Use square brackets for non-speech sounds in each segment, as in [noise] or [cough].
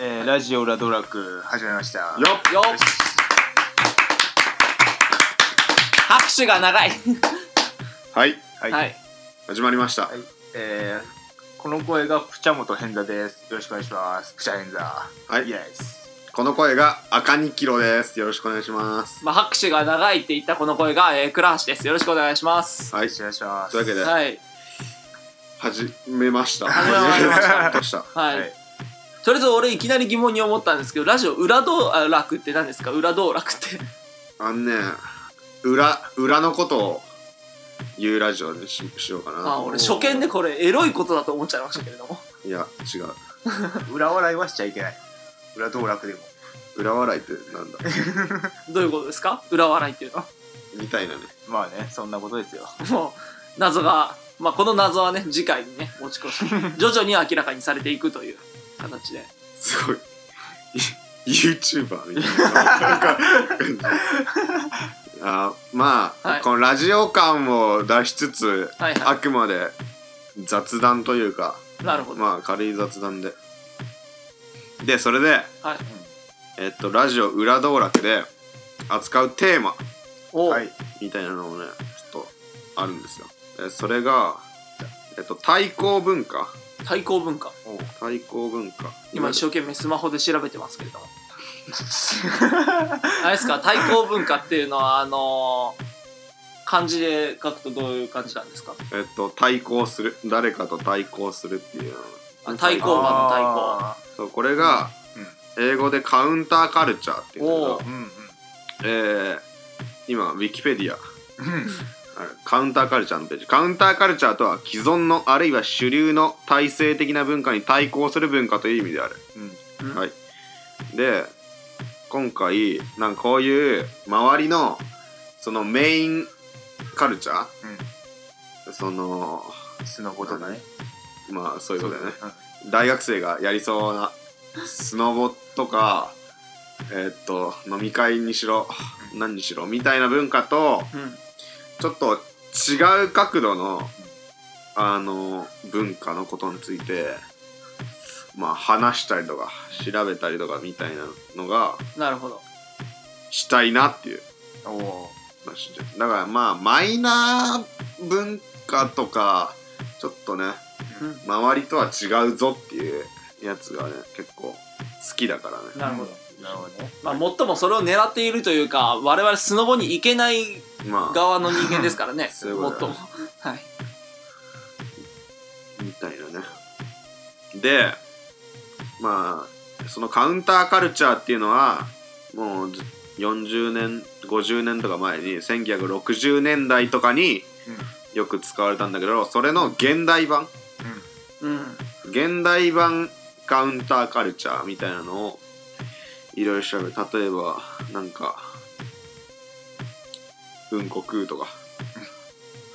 えー、ラジオラドラック始めました。よよっ。拍手が長い。はい。はい、はい。始まりました、はい。えー、この声がプチャモトヘンダです。よろしくお願いします。プチャヘンダはい。イエス。この声が赤2キロです。よろしくお願いします。まあ、拍手が長いって言ったこの声が、えー、倉橋です。よろしくお願いします。はい。お願いします。というわけで。はい。始めました。始めました。ました。はい、はいとりあえず俺いきなり疑問に思ったんですけどラジオ裏道楽って何ですか？裏道楽って。あのね裏裏のことを言うラジオにししようかなあ俺初見でこれエロいことだと思っちゃいましたけれども。いや違う。[laughs] 裏笑いはしちゃいけない。裏道楽でも。裏笑いってなんだ？[laughs] どういうことですか？裏笑いっていうのは。みたいなね。まあねそんなことですよ。もう謎がまあこの謎はね次回にね持ち越し [laughs] 徐々に明らかにされていくという形で。すごい。い [laughs] YouTuber みたいな。なんかあまあ、はい。このラジオ感を出しつつ、はいはあくまで雑談というかいなるほど、まあ軽い雑談で。でそれではい。えっとラジオ裏道楽で扱うテーマお、はい。みたいなのもねちょっとあるんですよ。えそれがえっと対抗文化。対抗文化対抗文化今一生懸命スマホで調べてますけれどもあれですか対抗文化っていうのはあの漢字で書くとどういう感じなんですかえっと対抗する誰かと対抗するっていう対抗馬の対抗そうこれが英語でカウンターカルチャーっていうんだけどうんうんえー、今ウィキペディアカウンターカルチャーのページ。カウンターカルチャーとは既存のあるいは主流の体制的な文化に対抗する文化という意味である、うん。はい。で今回なんかこういう周りのそのメインカルチャー、そのスノボとかね。まあそういうことだよね。うん。大学生がやりそうなスノボとかえーっと飲み会にしろ何にしろみたいな文化とうんちょっと違う角度のあの文化のことについてまあ話したりとか調べたりとかみたいなのがなるほど。したいなっていう。おおだからまあマイナー文化とかちょっとねうん。周りとは違うぞっていうやつがね結構好きだからね。なるほど、なるほどね。まあ、最もそれを狙っているというか我々スノボに行けないまあ。側の人間ですからね。[laughs] そういうことだ最もはい。みたいなね。でまあそのカウンターカルチャーっていうのはもうず40年50年とか前に1960年代とかによく使われたんだけどそれの現代版。うん。現代版カウンターカルチャーみたいなのをいろいろ調べる。例えばなんかうんこ食うとか。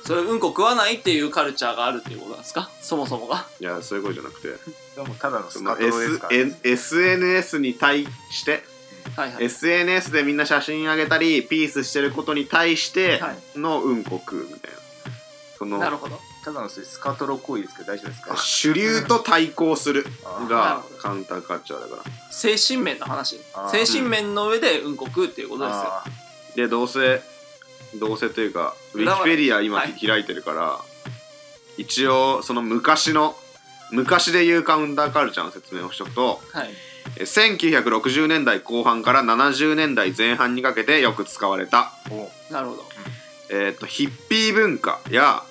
それうんこ食わないっていうカルチャーがあるっていうことなんですか？そもそもが。いやそういうことじゃなくて。でもただのそのスカトロです S から、N- SNS に対してはいはい。SNS でみんな写真あげたりピースしてることに対してはい。のうんこ食うみたいな。そのなるほど。ただのそれスカトロ行為ですけど大丈夫ですか？主流と対抗するがカウンターカルチャーだから。精神面の話。あー。精神面の上でうんこ食うっていうことですよ。あでどうせどうせというかウィキペディア今はい。開いてるから、一応その昔の昔で言うカウンターカルチャーの説明をしとくとはい。え1960年代後半から70年代前半にかけてよく使われた。なるほど。えー、とヒッピー文化や、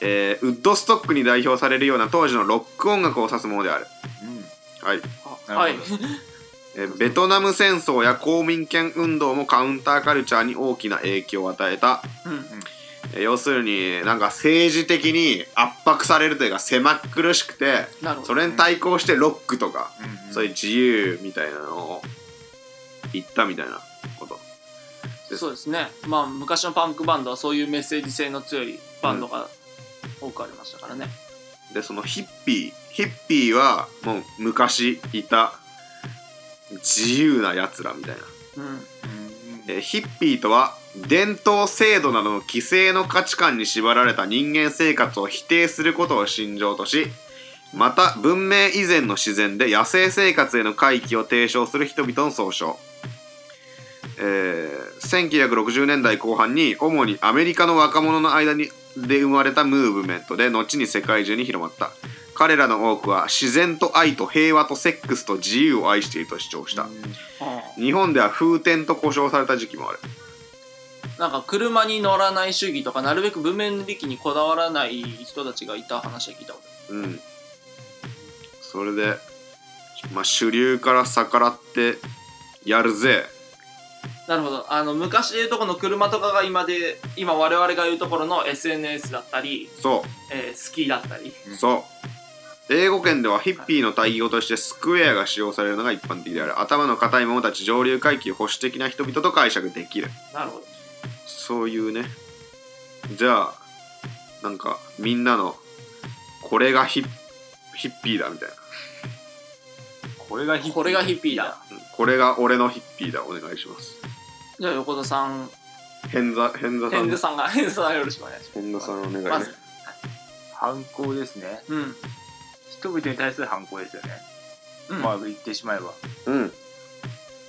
えーウッドストックに代表されるような当時のロック音楽を指すものである、うん。はい。あはいえーベトナム戦争や公民権運動もカウンターカルチャーに大きな影響を与えた、うん。えー要するになんか政治的に圧迫されるというか狭苦しくてなるほど。それに対抗してロックとか、うんうん。そういう自由みたいなのを言ったみたいなこと。そうですね。まあ昔のパンクバンドはそういうメッセージ性の強いバンドが多くありましたからね、でそのヒッピーヒッピーはもう昔いた自由なやつらみたいな、えーヒッピーとは伝統制度などの規制の価値観に縛られた人間生活を否定することを信条としまた文明以前の自然で野生生活への回帰を提唱する人々の総称。えー1960年代後半に主にアメリカの若者の間にで生まれたムーブメントで後に世界中に広まった彼らの多くは自然と愛と平和とセックスと自由を愛していると主張した。日本では風天と呼称された時期もある。なんか車に乗らない主義とかなるべく文明力にこだわらない人たちがいた話は聞いたことうん。それでまあ主流から逆らってやるぜ。なるほど。あの昔でいうとこの車とかが今で今我々が言うところの SNS だったり、そえー、好きだったり。うそう英語圏ではヒッピーの対義語としてスクエアが使用されるのが一般的である。頭の固い者たち上流階級保守的な人々と解釈できる。なるほどそういうね。じゃあなんかみんなのこれがヒッヒッピーだみたいな。これがヒッピー。これがヒッピーだ。うん。これが俺のヒッピーだ。お願いします。じゃあ横田さん。変座変座さん。ヘンズさんがヘンズさんよろしくお願いし変座さんお願いね、ますまず。反抗ですね。うん人々に対する反抗ですよね、うん、まあ言ってしまえば。うん。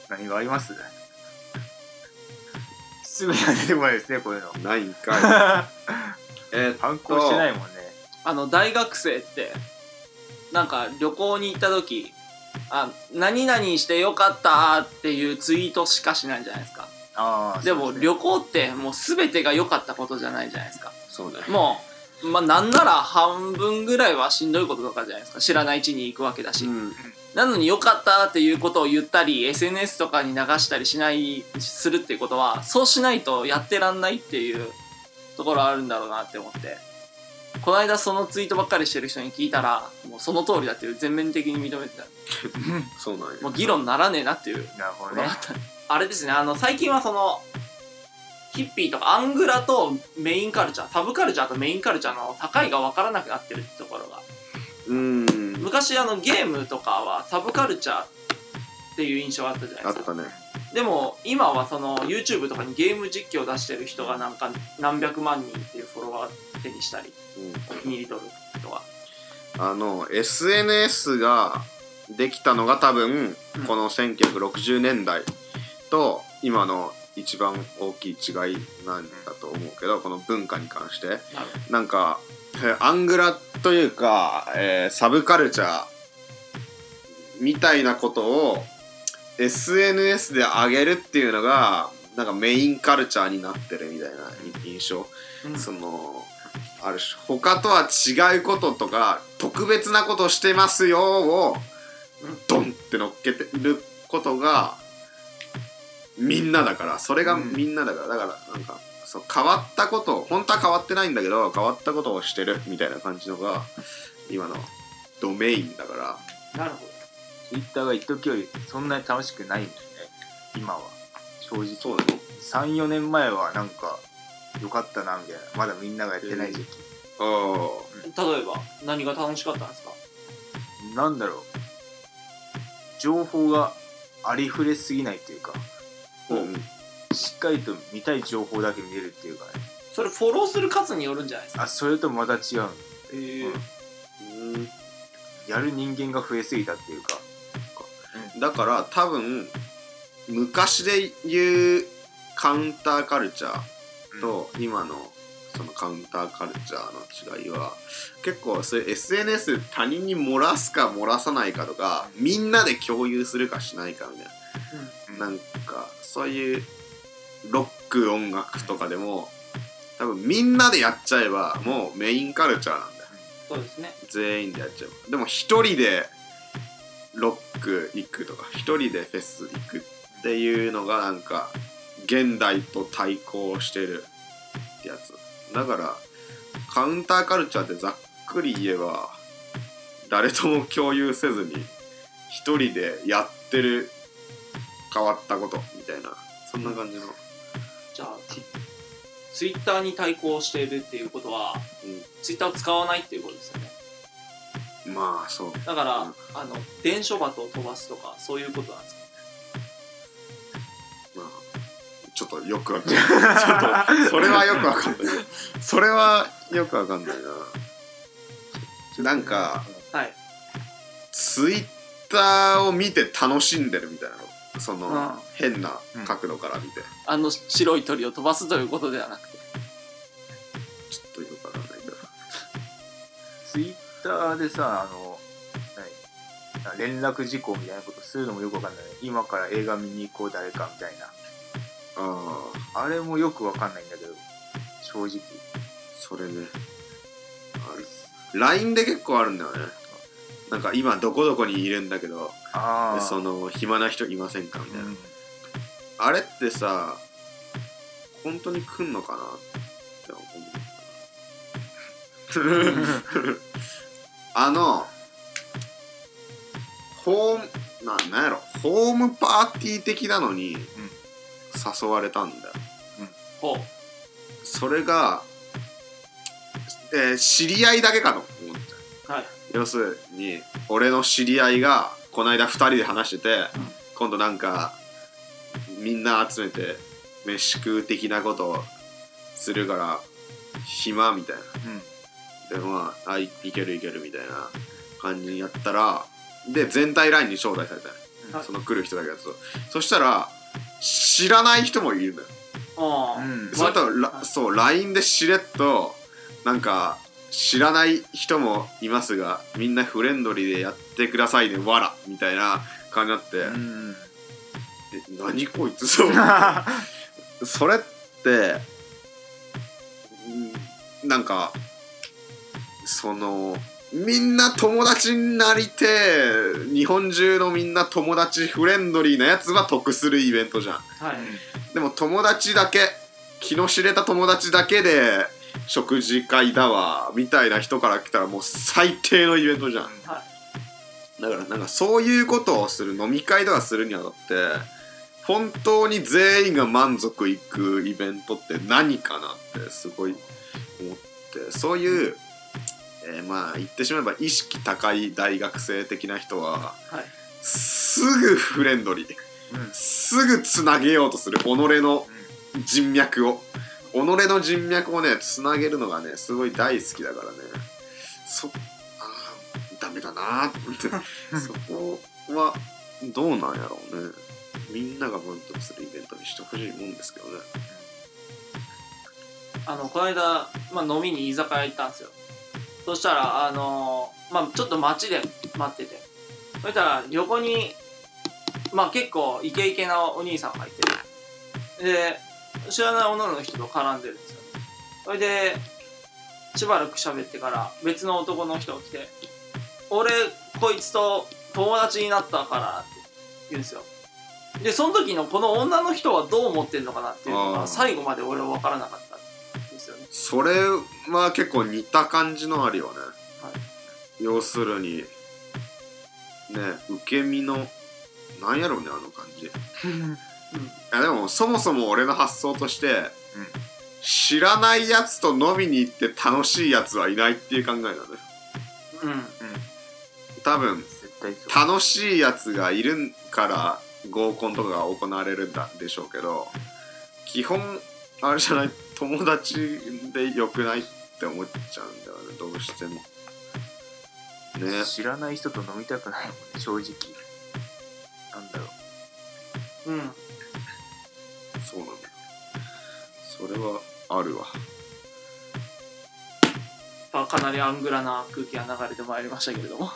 何があります？すぐには出てこないですねこういうの。ないんかい。[laughs] えー反抗してないもんね。あの大学生ってなんか旅行に行った時あ何々してよかったっていうツイートしかしないんじゃないですか。ああでもね。旅行ってもう全てが良かったことじゃないじゃないですか。そうね。もうまあなんなら半分ぐらいはしんどいこととかじゃないですか。知らない地に行くわけだし、うん。なのに良かったっていうことを言ったり SNS とかに流したりしないするっていうことはそうしないとやってらんないっていうところあるんだろうなって思って。この間そのツイートばっかりしてる人に聞いたらもうその通りだっていう全面的に認めてた。そうなんや。もう議論にならねえなっていう。あれですね。あの最近はそのヒッピーとかアングラとメインカルチャーサブカルチャーとメインカルチャーの境が分からなくなってるってところが。うん。昔あのゲームとかはサブカルチャーっていう印象があったじゃないですか。あったね。でも今はその YouTube とかにゲーム実況を出してる人がなんか何百万人っていうフォロワー手にしたりお気に入り取る人があの SNS ができたのが多分うん。この1960年代と今の一番大きい違いなんだと思うけどこの文化に関して。なんかえアングラというか、えーサブカルチャーみたいなことを SNS で上げるっていうのがなんかメインカルチャーになってるみたいな印象、うん。そのある種他とは違うこととか特別なことしてますよをうんドンって乗っけてることがみんなだからそれがうんみんなだから、だからなんかそう変わったことを本当は変わってないんだけど変わったことをしてるみたいな感じのが今のドメインだから。なるほツイッターが一時よりそんなに楽しくないもんね。今は。正直。そうだね。34年前はなんかよかったなみたいな。まだみんながやってない時期、あど例えば何が楽しかったんですか？なんだろう。情報がありふれすぎないっていうかあうん。しっかりと見たい情報だけ見れるっていうかね。それフォローする数によるんじゃないですか？あそれとまた違うの。へえうん。やる人間が増えすぎたっていうか。だから多分昔で言うカウンターカルチャーと今のそのカウンターカルチャーの違いは結構そういう SNS 他人に漏らすか漏らさないかとかみんなで共有するかしないかみたいうん。ななんかそういうロック音楽とかでも多分みんなでやっちゃえばもうメインカルチャーなんだよ。そうですね。全員でやっちゃうでも一人でロック行くとか一人でフェス行くっていうのがなんか現代と対抗してるってやつ。だからカウンターカルチャーってざっくり言えば誰とも共有せずに一人でやってる変わったことみたいなそんな感じの、じゃあツイッターに対抗しているっていうことはうツイッターを使わないっていうことですよね。ん、まあそう。だから、うん。あの伝書鳩を飛ばすとかそういうことなんですか？まあ、ちょっとよくわかんない。ちょっと、それはよくわかんない。それはよくわかんないな。なんか、はい。ツイッターを見て楽しんでるみたいなのその、うん。変な角度から見て、あの白い鳥を飛ばすということではなくて。ちょっとよくわかんないけどツイッターでさ、あの、何？連絡事項みたいなことするのもよくわかんない。今から映画見に行こう誰かみたいな。あああれもよくわかんないんだけど、正直。それね。あ LINE で結構あるんだよねなんか今どこどこにいるんだけど。その暇な人いませんかみたいな、うん。あれってさ本当に来んのかな？って思う。[laughs] あのホームななんやろ？ホームパーティー的なのに誘われたんだよ。ほう。それが、えー知り合いだけかと思っちゃう。はい要するに俺の知り合いがこの間2人で話してて、今度なんかみんな集めて飯食う的なことをするから暇みたいな。うん。でまああいいけるいけるみたいな感じにやったらで全体 LINE に招待されたのはい。その来る人だけだと。そしたら知らない人もいるのよ。ああ、うん。それとらはい。そう LINE でしれっとなんか知らない人もいますがみんなフレンドリーでやってくださいねわらみたいな感じになって、うん。え何こいつ？そう。[laughs] それってんなんかそのみんな友達になりてえ日本中のみんな友達フレンドリーなやつは得するイベントじゃん。はい。でも友達だけ気の知れた友達だけで食事会だわみたいな人から来たらもう最低のイベントじゃん。はいだからなんかそういうことをする飲み会とかするにあたって本当に全員が満足いくイベントって何かなってすごい思ってそういう、えーまあ言ってしまえば意識高い大学生的な人ははい。すぐフレンドリー。うん。すぐつなげようとする己の人脈を己の人脈をねつなげるのがねすごい大好きだからね。そあーダメだなーって。[laughs] そこはどうなんやろうね。みんなが満足するイベントにしてほしいもんですけどね。あのこの間、まあ、飲みに居酒屋行ったんですよ。そしたらあのまあちょっと街で待ってて。そしたら横にまあ結構イケイケなお兄さんがいて。で知らない女の人と絡んでるんですよ。それでしばらく喋ってから別の男の人が来て「俺こいつと友達になったから」って言うんですよ。でその時のこの女の人はどう思ってんのかなっていうのが最後まで俺は分からなかったんですよね。それは結構似た感じのあるよね、はい。要するにね受け身のなんやろうねあの感じ [laughs] いやでもそもそも俺の発想として、知らないやつと飲みに行って楽しいやつはいないっていう考えなのようん。多分絶対そう。楽しいやつがいるから合コンとかが行われるんだでしょうけど基本あれじゃない友達でよくないって思っちゃうんだよねどうしても。ね。知らない人と飲みたくないもんね、正直。なんだろう。うんそうなんだよ。それはあるわ。まあかなりアングラな空気が流れてまいりましたけれども。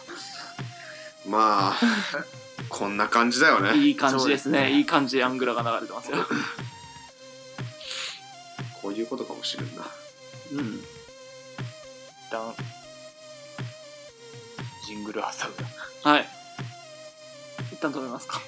まあこんな感じだよね。いい感じですね。いい感じでアングラが流れてますよ。こういうことかもしれんな。うん。一旦、ジングル挟む。はい。一旦止めますか